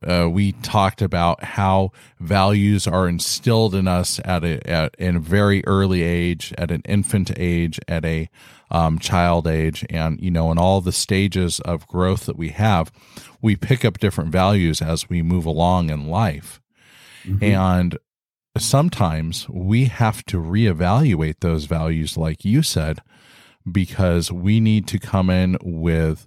Speaker 1: uh, we talked about how values are instilled in us at a at in a very early age, at an infant age, at a um, child age, and you know, in all the stages of growth that we have, we pick up different values as we move along in life.
Speaker 2: Mhm.
Speaker 1: And sometimes we have to reevaluate those values, like you said, because we need to come in with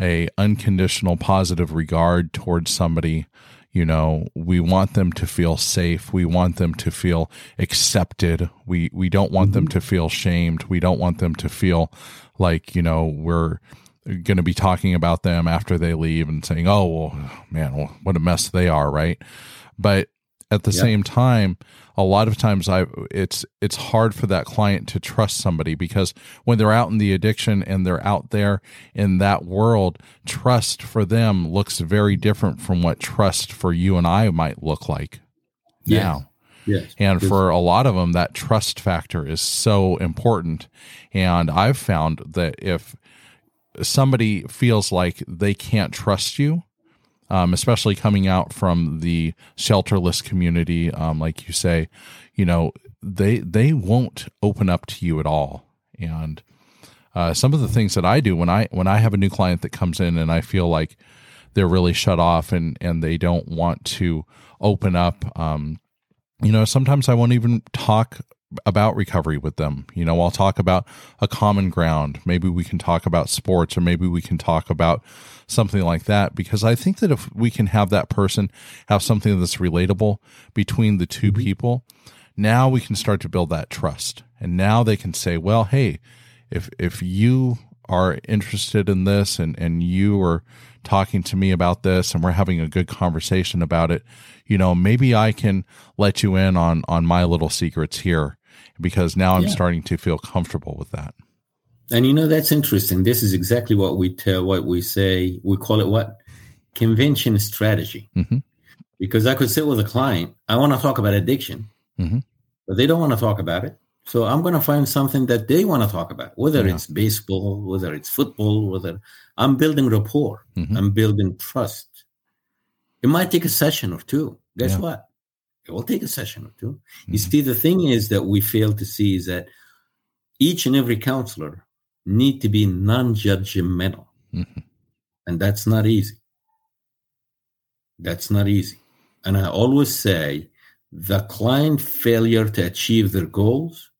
Speaker 1: a unconditional positive regard towards somebody. You know we want them to feel safe. We want them to feel accepted. We we don't want them to feel shamed. We don't want them to feel like you know we're going to be talking about them after they leave and saying oh well man what a mess they are right? But at the
Speaker 2: Yeah.
Speaker 1: same time a lot of times i it's it's hard for that client to trust somebody because when they're out in the addiction and they're out there in that world trust for them looks very different from what trust for you and i might look like
Speaker 2: Yes.
Speaker 1: now
Speaker 2: Yes.
Speaker 1: and for a lot of them, that trust factor is so important. And I've found that if somebody feels like they can't trust you, um, especially coming out from the shelterless community, um, like you say, you know, they they won't open up to you at all. And uh, some of the things that I do when I when I have a new client that comes in and I feel like they're really shut off and and they don't want to open up um, you know sometimes i won't even talk about recovery with them. You know i'll talk about a common ground. Maybe we can talk about sports or maybe we can talk about something like that because i think that if we can have that person have something that's relatable between the 2 mm-hmm. people now we can start to build that trust. And now they can say well hey if if you are interested in this and and you are talking to me about this and we're having a good conversation about it you know maybe i can let you in on on my little secrets here because now i'm
Speaker 2: Yeah.
Speaker 1: starting to feel comfortable with that
Speaker 2: And you know that's interesting. This is exactly what we tell, what we say. We call it what convention strategy.
Speaker 1: Mhm.
Speaker 2: Because I could sit with a client. I want to talk about addiction,
Speaker 1: Mhm.
Speaker 2: but they don't want to talk about it. So I'm going to find something that they want to talk about, whether
Speaker 1: Yeah.
Speaker 2: it's baseball, whether it's football, whether I'm building rapport,
Speaker 1: Mhm.
Speaker 2: I'm building trust. It might take a session or two. Guess
Speaker 1: Yeah.
Speaker 2: what? It will take a session or 2 You
Speaker 1: Mhm.
Speaker 2: see, the thing is that we fail to see is that each and every counselor need to be non-judgmental,
Speaker 1: Mhm.
Speaker 2: and that's not easy. That's not easy. And I always say the client failure to achieve their goals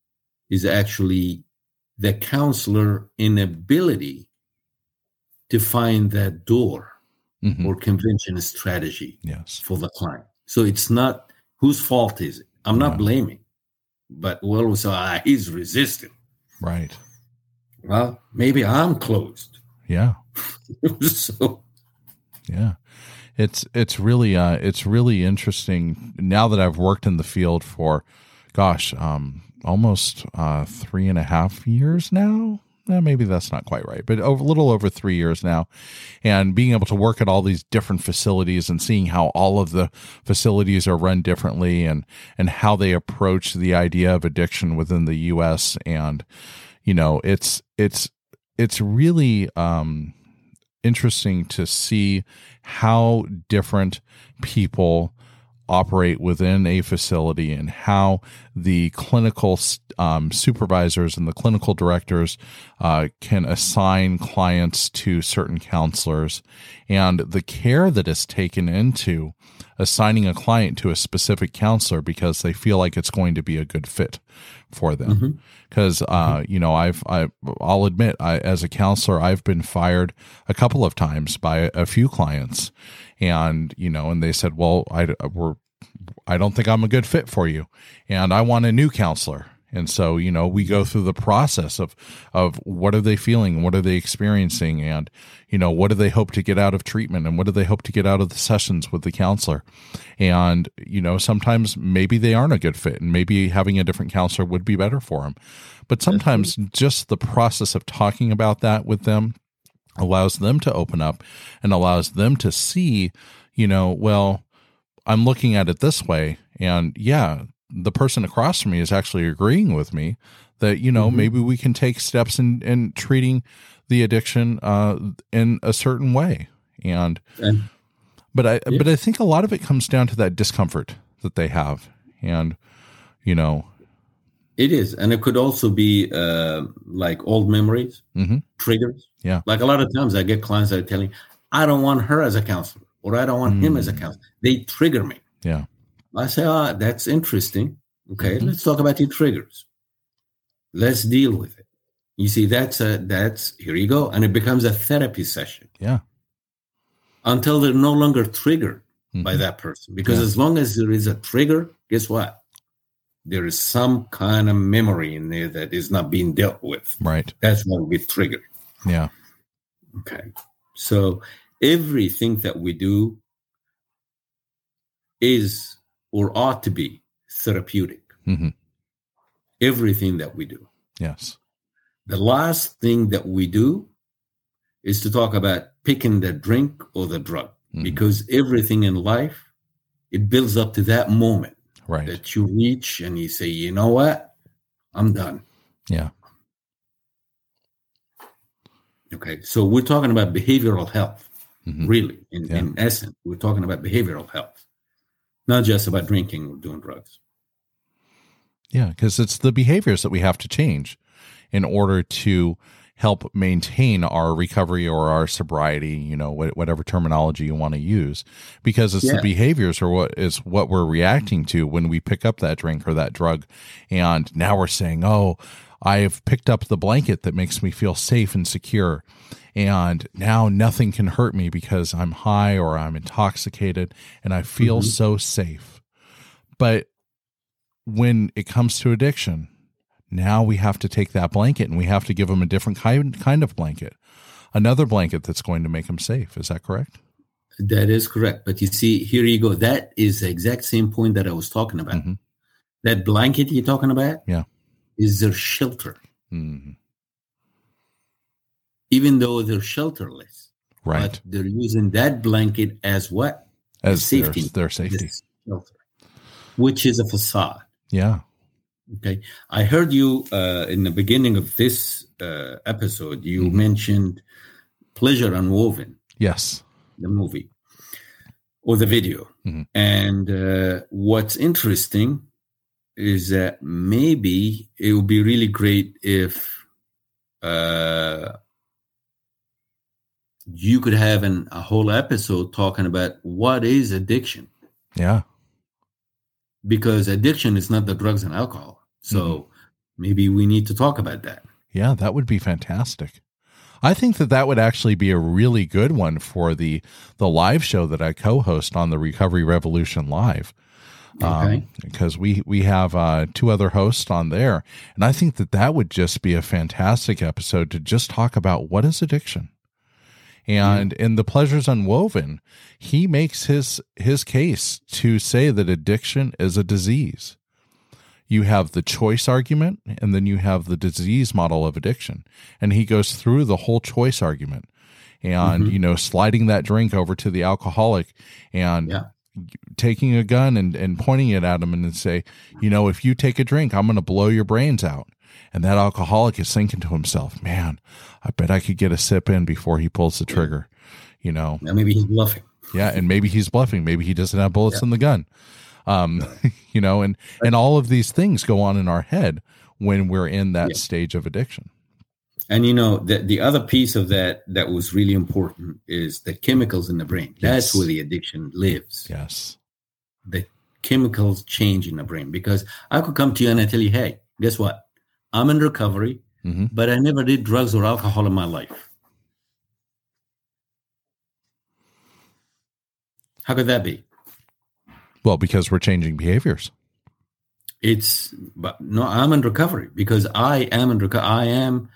Speaker 2: is actually the counselor inability to find that door
Speaker 1: Mhm.
Speaker 2: or convention strategy
Speaker 1: yes
Speaker 2: for the client. So it's not whose fault is it? I'm not
Speaker 1: Yeah.
Speaker 2: blaming, but well, so say ah, he's resistant.
Speaker 1: right
Speaker 2: Well, maybe I'm closed
Speaker 1: yeah
Speaker 2: so
Speaker 1: yeah it's it's really uh it's really interesting now that i've worked in the field for gosh um almost uh three and a half years now eh, maybe that's not quite right but a little over three years now. And being able to work at all these different facilities and seeing how all of the facilities are run differently and and how they approach the idea of addiction within the us and you know it's it's it's really um interesting to see how different people operate within a facility and how the clinical um, supervisors and the clinical directors uh, can assign clients to certain counselors. And the care that is taken into assigning a client to a specific counselor because they feel like it's going to be a good fit for them because uh, mm-hmm. you know I've I I'll admit I, as a counselor I've been fired a couple of times by a few clients. And you know and they said well I we're I don't think I'm a good fit for you. And I want a new counselor and so, you know, we go through the process of of what are they feeling, what are they experiencing, and you know, what do they hope to get out of treatment, and what do they hope to get out of the sessions with the counselor. And you know, sometimes maybe they aren't a good fit, and maybe having a different counselor would be better for them. But sometimes just the process of talking about that with them allows them to open up and allows them to see, you know, well, I'm looking at it this way, and yeah, the person across from me is actually agreeing with me that you know mm-hmm. maybe we can take steps in in treating the addiction uh, in a certain way and, but i yeah. but i think a lot of it comes down to that discomfort that they have and you know
Speaker 2: it is and it could also be uh, like old memories mm-hmm. triggers
Speaker 1: yeah
Speaker 2: like a lot of times i get clients that are telling i don't want her as a counselor or i don't want mm. him as a mm. counselor they trigger me
Speaker 1: yeah
Speaker 2: I say, ah, that's interesting. Okay, mm-hmm. let's talk about your triggers. Let's deal with it. You see, that's a that's here you go, and it becomes a therapy session.
Speaker 1: Yeah.
Speaker 2: Until they're no longer triggered mm-hmm. by that person, because yeah. as long as there is a trigger, guess what? There is some kind of memory in there that is not being dealt with.
Speaker 1: Right.
Speaker 2: That's why we trigger.
Speaker 1: Yeah.
Speaker 2: Okay. So everything that we do is or ought to be therapeutic. Mm-hmm. Everything that we do.
Speaker 1: Yes.
Speaker 2: The last thing that we do is to talk about picking the drink or the drug mm-hmm. because everything in life it builds up to that moment
Speaker 1: right.
Speaker 2: that you reach and you say, you know what, I'm done.
Speaker 1: Yeah.
Speaker 2: Okay, so we're talking about behavioral health, mm-hmm. really. In, yeah. in essence, we're talking about behavioral health not just about drinking or doing drugs.
Speaker 1: Yeah, because it's the behaviors that we have to change in order to help maintain our recovery or our sobriety, you know, whatever terminology you want to use, because it's yeah. the behaviors or what is what we're reacting to when we pick up that drink or that drug. And now we're saying, oh, I have picked up the blanket that makes me feel safe and secure and now nothing can hurt me because I'm high or I'm intoxicated and I feel mm-hmm. so safe. But when it comes to addiction, now we have to take that blanket and we have to give them a different kind kind of blanket. Another blanket that's going to make them safe. Is that correct?
Speaker 2: That is correct. But you see, here you go. That is the exact same point that I was talking about. Mm-hmm. That blanket you're talking about,
Speaker 1: yeah,
Speaker 2: is their shelter. Mm-hmm even though they're shelterless.
Speaker 1: Right.
Speaker 2: But they're using that blanket as what?
Speaker 1: As safety. Their, their safety. Shelter,
Speaker 2: which is a facade.
Speaker 1: Yeah.
Speaker 2: Okay. I heard you uh, in the beginning of this uh, episode, you mm-hmm. mentioned Pleasure Unwoven.
Speaker 1: Yes.
Speaker 2: The movie or the video. Mm-hmm. And uh, what's interesting is that maybe it would be really great if uh, you could have an, a whole episode talking about what is addiction.
Speaker 1: Yeah.
Speaker 2: Because addiction is not the drugs and alcohol. So mm-hmm. maybe we need to talk about that.
Speaker 1: Yeah, that would be fantastic. I think that that would actually be a really good one for the the live show that I co-host on the Recovery Revolution Live. Okay. Um, because we we have uh, two other hosts on there, and I think that that would just be a fantastic episode to just talk about what is addiction And in the pleasures unwoven, he makes his his case to say that addiction is a disease. You have the choice argument, and then you have the disease model of addiction. And he goes through the whole choice argument and,
Speaker 2: Mhm.
Speaker 1: you know, sliding that drink over to the alcoholic and
Speaker 2: Yeah.
Speaker 1: taking a gun and, and pointing it at him and say, you know, if you take a drink, I'm going to blow your brains out. And that alcoholic is thinking to himself, man, I bet I could get a sip in before he pulls the trigger, you know?
Speaker 2: Now maybe he's bluffing.
Speaker 1: Yeah. And maybe he's bluffing. Maybe he doesn't have bullets in the gun. Um, you know, and, and all of these things go on in our head when we're in that
Speaker 2: Yeah.
Speaker 1: stage of addiction.
Speaker 2: And you know, the, the other piece of that that was really important is the chemicals in the brain. That's where the addiction lives.
Speaker 1: Yes.
Speaker 2: The chemicals change in the brain because I could come to you and I tell you, hey, guess what? I'm in recovery,
Speaker 1: hmm
Speaker 2: but I never did drugs or alcohol in my life. How could that be?
Speaker 1: Well, because we're changing behaviors.
Speaker 2: It's but no, I'm in recovery because I am in recovery. I am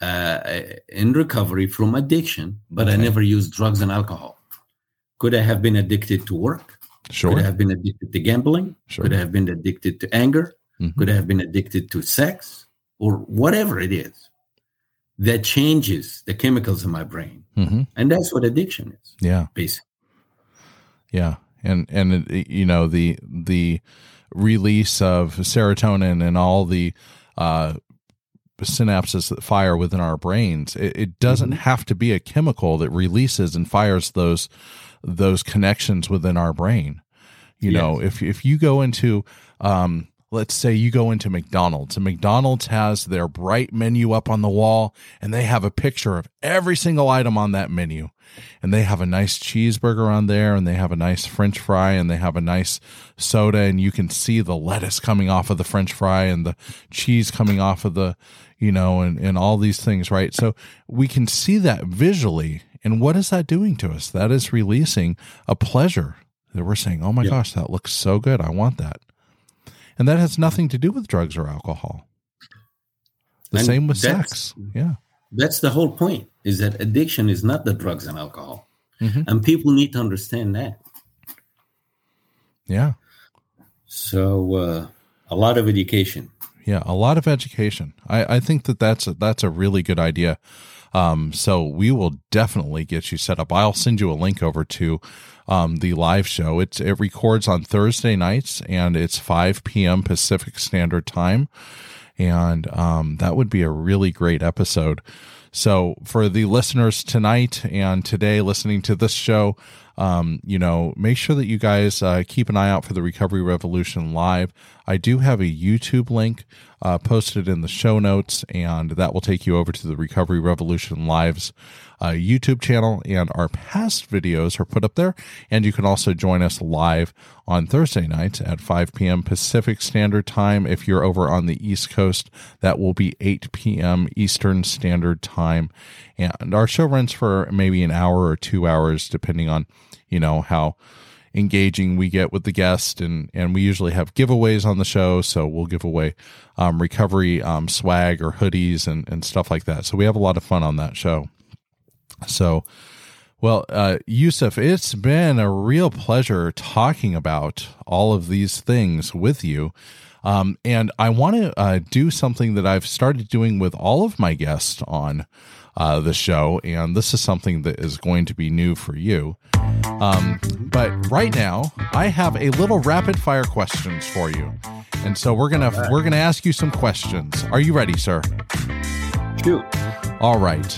Speaker 2: uh, in recovery from addiction, but I never used drugs and alcohol. Could I have been addicted to work?
Speaker 1: Sure.
Speaker 2: Could I have been addicted to gambling?
Speaker 1: Sure.
Speaker 2: Could I have been addicted to anger?
Speaker 1: Mhm.
Speaker 2: Could I have been addicted to sex or whatever it is that changes the chemicals in my brain?
Speaker 1: Mhm.
Speaker 2: And that's what addiction is,
Speaker 1: Yeah.
Speaker 2: basically.
Speaker 1: Yeah, and and it, you know the the release of serotonin and all the uh, synapses that fire within our brains. It, it doesn't have to be a chemical that releases and fires those those connections within our brain. You know, if if you go into um, let's say you go into McDonald's and McDonald's has their bright menu up on the wall and they have a picture of every single item on that menu. And they have a nice cheeseburger on there and they have a nice french fry and they have a nice soda and you can see the lettuce coming off of the french fry and the cheese coming off of the you know and, and all these things right? So we can see that visually. And what is that doing to us? That is releasing a pleasure that we're saying oh my
Speaker 2: Yeah.
Speaker 1: gosh that looks so good. I want that and that has nothing to do with drugs or alcohol the
Speaker 2: And
Speaker 1: same with sex yeah
Speaker 2: That's the whole point is that addiction is not the drugs and alcohol.
Speaker 1: Mhm.
Speaker 2: And people need to understand that.
Speaker 1: yeah
Speaker 2: So uh, a lot of education.
Speaker 1: Yeah, a lot of education. I, I think that that's a, that's a really good idea. Um, so we will definitely get you set up. I'll send you a link over to um, the live show. It's it records on Thursday nights and it's 5 p.m. Pacific Standard Time, and um, that would be a really great episode. So for the listeners tonight and today listening to this show, um, you know, make sure that you guys uh, keep an eye out for the Recovery Revolution live. I do have a YouTube link uh, posted in the show notes, and that will take you over to the Recovery Revolution Live's uh, YouTube channel, and our past videos are put up there. And you can also join us live on Thursday nights at 5 p.m. Pacific Standard Time. If you're over on the East Coast, that will be 8 p.m. Eastern Standard Time. And our show runs for maybe an hour or two hours, depending on, you know, how engaging we get with the guest. And and we usually have giveaways on the show. So we'll give away um, recovery um, swag or hoodies and, and stuff like that. So we have a lot of fun on that show. So well uh, Youssef it's been a real pleasure talking about all of these things with you. Um, and i want to uh, do something that i've started doing with all of my guests on uh, the show and this is something that is going to be new for you um, but right now, I have a little rapid fire questions for you, and so we're gonna we're gonna ask you some questions. Are you ready, sir?
Speaker 2: Shoot.
Speaker 1: All right.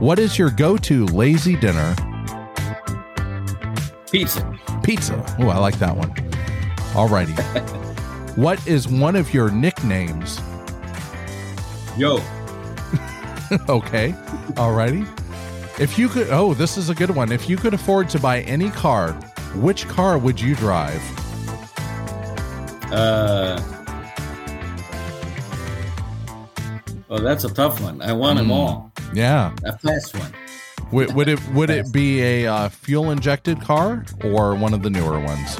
Speaker 1: What is your go-to lazy dinner?
Speaker 2: Pizza.
Speaker 1: Pizza. Oh, I like that one. All righty. what is one of your nicknames?
Speaker 2: Yo.
Speaker 1: okay. Alrighty. If you could, oh, this is a good one. If you could afford to buy any car, which car would you drive?
Speaker 2: Uh, oh, that's a tough one. I want them
Speaker 1: Mm.
Speaker 2: all.
Speaker 1: Yeah.
Speaker 2: A fast one.
Speaker 1: Would, would it would it be a uh, fuel injected car or one of the newer ones?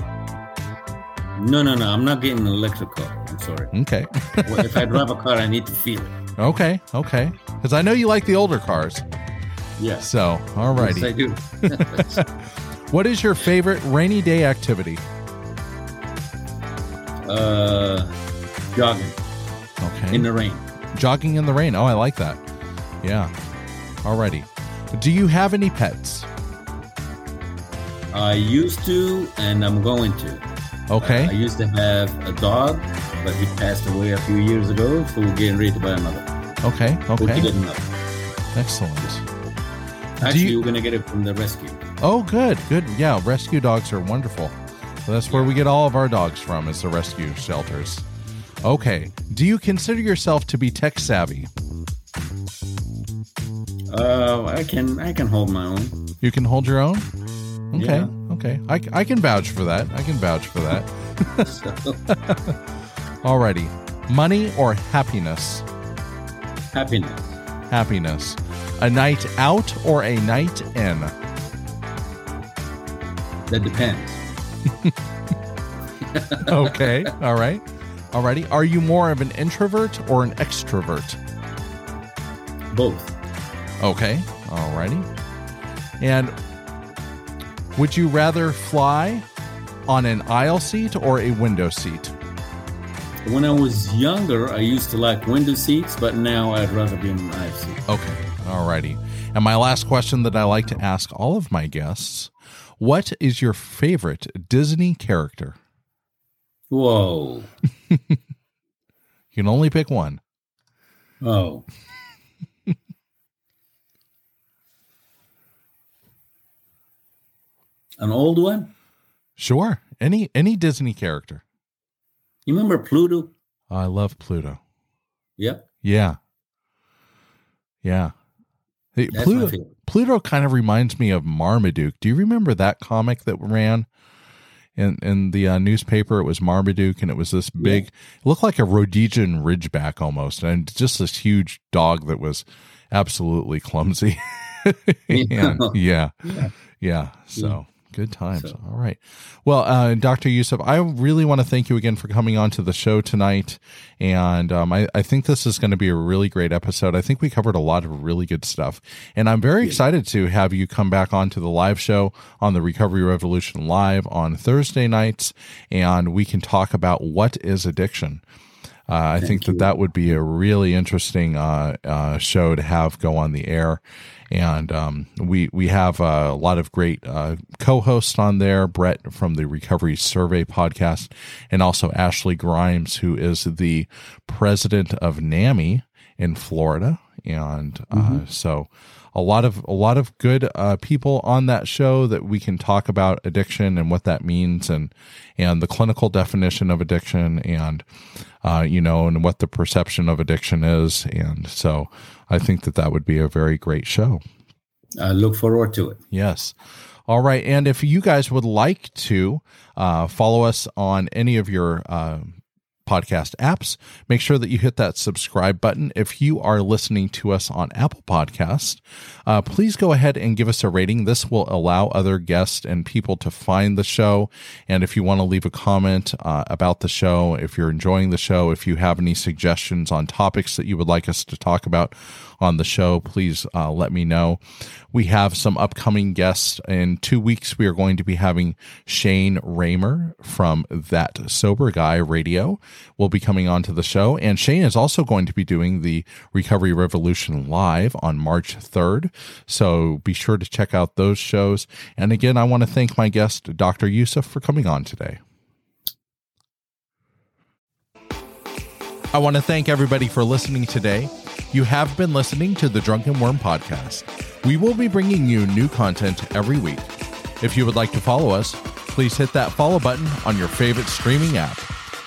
Speaker 2: No, no, no. I'm not getting an electric car. I'm sorry.
Speaker 1: Okay.
Speaker 2: Well, if I drive a car, I need to feel it.
Speaker 1: Okay. Okay. Because I know you like the older cars.
Speaker 2: Yeah.
Speaker 1: So, all righty.
Speaker 2: Yes, I do.
Speaker 1: What is your favorite rainy day activity?
Speaker 2: uh, jogging
Speaker 1: Okay.
Speaker 2: in the rain.
Speaker 1: Jogging in the rain. Oh, I like that. Yeah. Alrighty. Do you have any pets?
Speaker 2: I used to, and I'm going to.
Speaker 1: Okay.
Speaker 2: I used to have a dog, but he passed away a few years ago, so we're getting ready to buy another.
Speaker 1: Okay.
Speaker 2: To
Speaker 1: Okay.
Speaker 2: get another.
Speaker 1: Excellent.
Speaker 2: Actually,
Speaker 1: you-
Speaker 2: we're gonna get it from the rescue.
Speaker 1: Oh, good. Good. Yeah. Rescue dogs are wonderful. So that's where we get all of our dogs from is the rescue shelters. Okay. Do you consider yourself to be tech savvy?
Speaker 2: Uh, I can I can hold my own.
Speaker 1: You can hold your own? Okay.
Speaker 2: Yeah.
Speaker 1: Okay. I, I can vouch for that. I can vouch for that. Alrighty. Money or happiness?
Speaker 2: happiness.
Speaker 1: Happiness. A night out or a night in?
Speaker 2: That depends.
Speaker 1: Okay. All right. Alrighty. Are you more of an introvert or an extrovert?
Speaker 2: Both.
Speaker 1: Okay. Alrighty. And would you rather fly on an aisle seat or a window seat?
Speaker 2: When I was younger, I used to like window seats, but now I'd rather be in an aisle seat.
Speaker 1: Okay. Alrighty. And my last question that I like to ask all of my guests What is your favorite Disney character?
Speaker 2: Whoa.
Speaker 1: You can only pick one.
Speaker 2: Oh. An old one?
Speaker 1: Sure. Any any Disney character.
Speaker 2: You remember Pluto?
Speaker 1: I love Pluto.
Speaker 2: Yep.
Speaker 1: Yeah. Yeah. Hey, Pluto. Pluto kind of reminds me of Marmaduke. Do you remember that comic that ran in in the uh, newspaper? It was Marmaduke, and it was this big. It looked like a Rhodesian Ridgeback almost, and just this huge dog that was absolutely clumsy. and, yeah,
Speaker 2: Yeah.
Speaker 1: yeah. So good times.
Speaker 2: So-
Speaker 1: All right. Well, uh, Dr. Youssef, I really want to thank you again for coming on to the show tonight. And um, I, I think this is going to be a really great episode. I think we covered a lot of really good stuff. And I'm very excited to have you come back on to the live show on the Recovery Revolution Live on Thursday nights. And we can talk about what is addiction. Uh, I think that
Speaker 2: you.
Speaker 1: that would be a really interesting uh, uh, show to have go on the air, and um, we we have a lot of great uh, co-hosts on there. Brett from the Recovery Survey podcast, and also Ashley Grimes, who is the president of NAMI in Florida, and uh, so a lot of a lot of good uh, people on that show that we can talk about addiction and what that means and and the clinical definition of addiction and uh, you know and what the perception of addiction is and so I think that that would be a very great show.
Speaker 2: I look forward to it.
Speaker 1: Yes. All right. And if you guys would like to uh, follow us on any of your uh, podcast apps, make sure that you hit that subscribe button. If you are listening to us on Apple Podcast, uh, please go ahead and give us a rating. This will allow other guests and people to find the show. And if you want to leave a comment uh, about the show, if you're enjoying the show, if you have any suggestions on topics that you would like us to talk about on the show, please uh, let me know. We have some upcoming guests. In two weeks, we are going to be having Shane Ramer from That Sober Guy Radio will be coming on to the show. And Shane is also going to be doing the Recovery Revolution live on March 3rd. So be sure to check out those shows. And again, I want to thank my guest, Dr. Youssef, for coming on today. I want to thank everybody for listening today. You have been listening to the Drunken Worm podcast. We will be bringing you new content every week. If you would like to follow us, please hit that follow button on your favorite streaming app.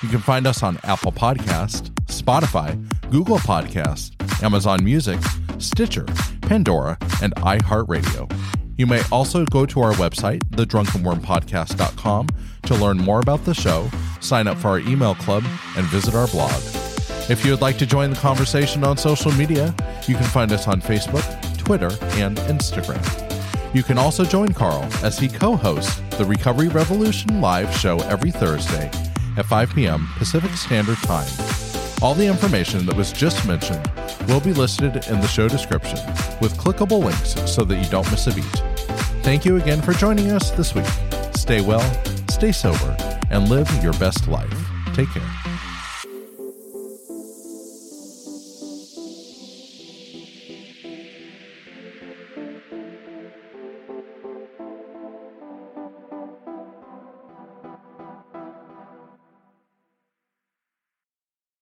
Speaker 1: You can find us on Apple Podcast, Spotify, Google Podcast, Amazon Music, Stitcher, Pandora, and iHeartRadio. You may also go to our website, thedrunkenwormpodcast.com, to learn more about the show, sign up for our email club, and visit our blog. If you would like to join the conversation on social media, you can find us on Facebook, Twitter, and Instagram. You can also join Carl as he co hosts the Recovery Revolution live show every Thursday at 5 p.m. Pacific Standard Time. All the information that was just mentioned will be listed in the show description with clickable links so that you don't miss a beat. Thank you again for joining us this week. Stay well, stay sober, and live your best life. Take care.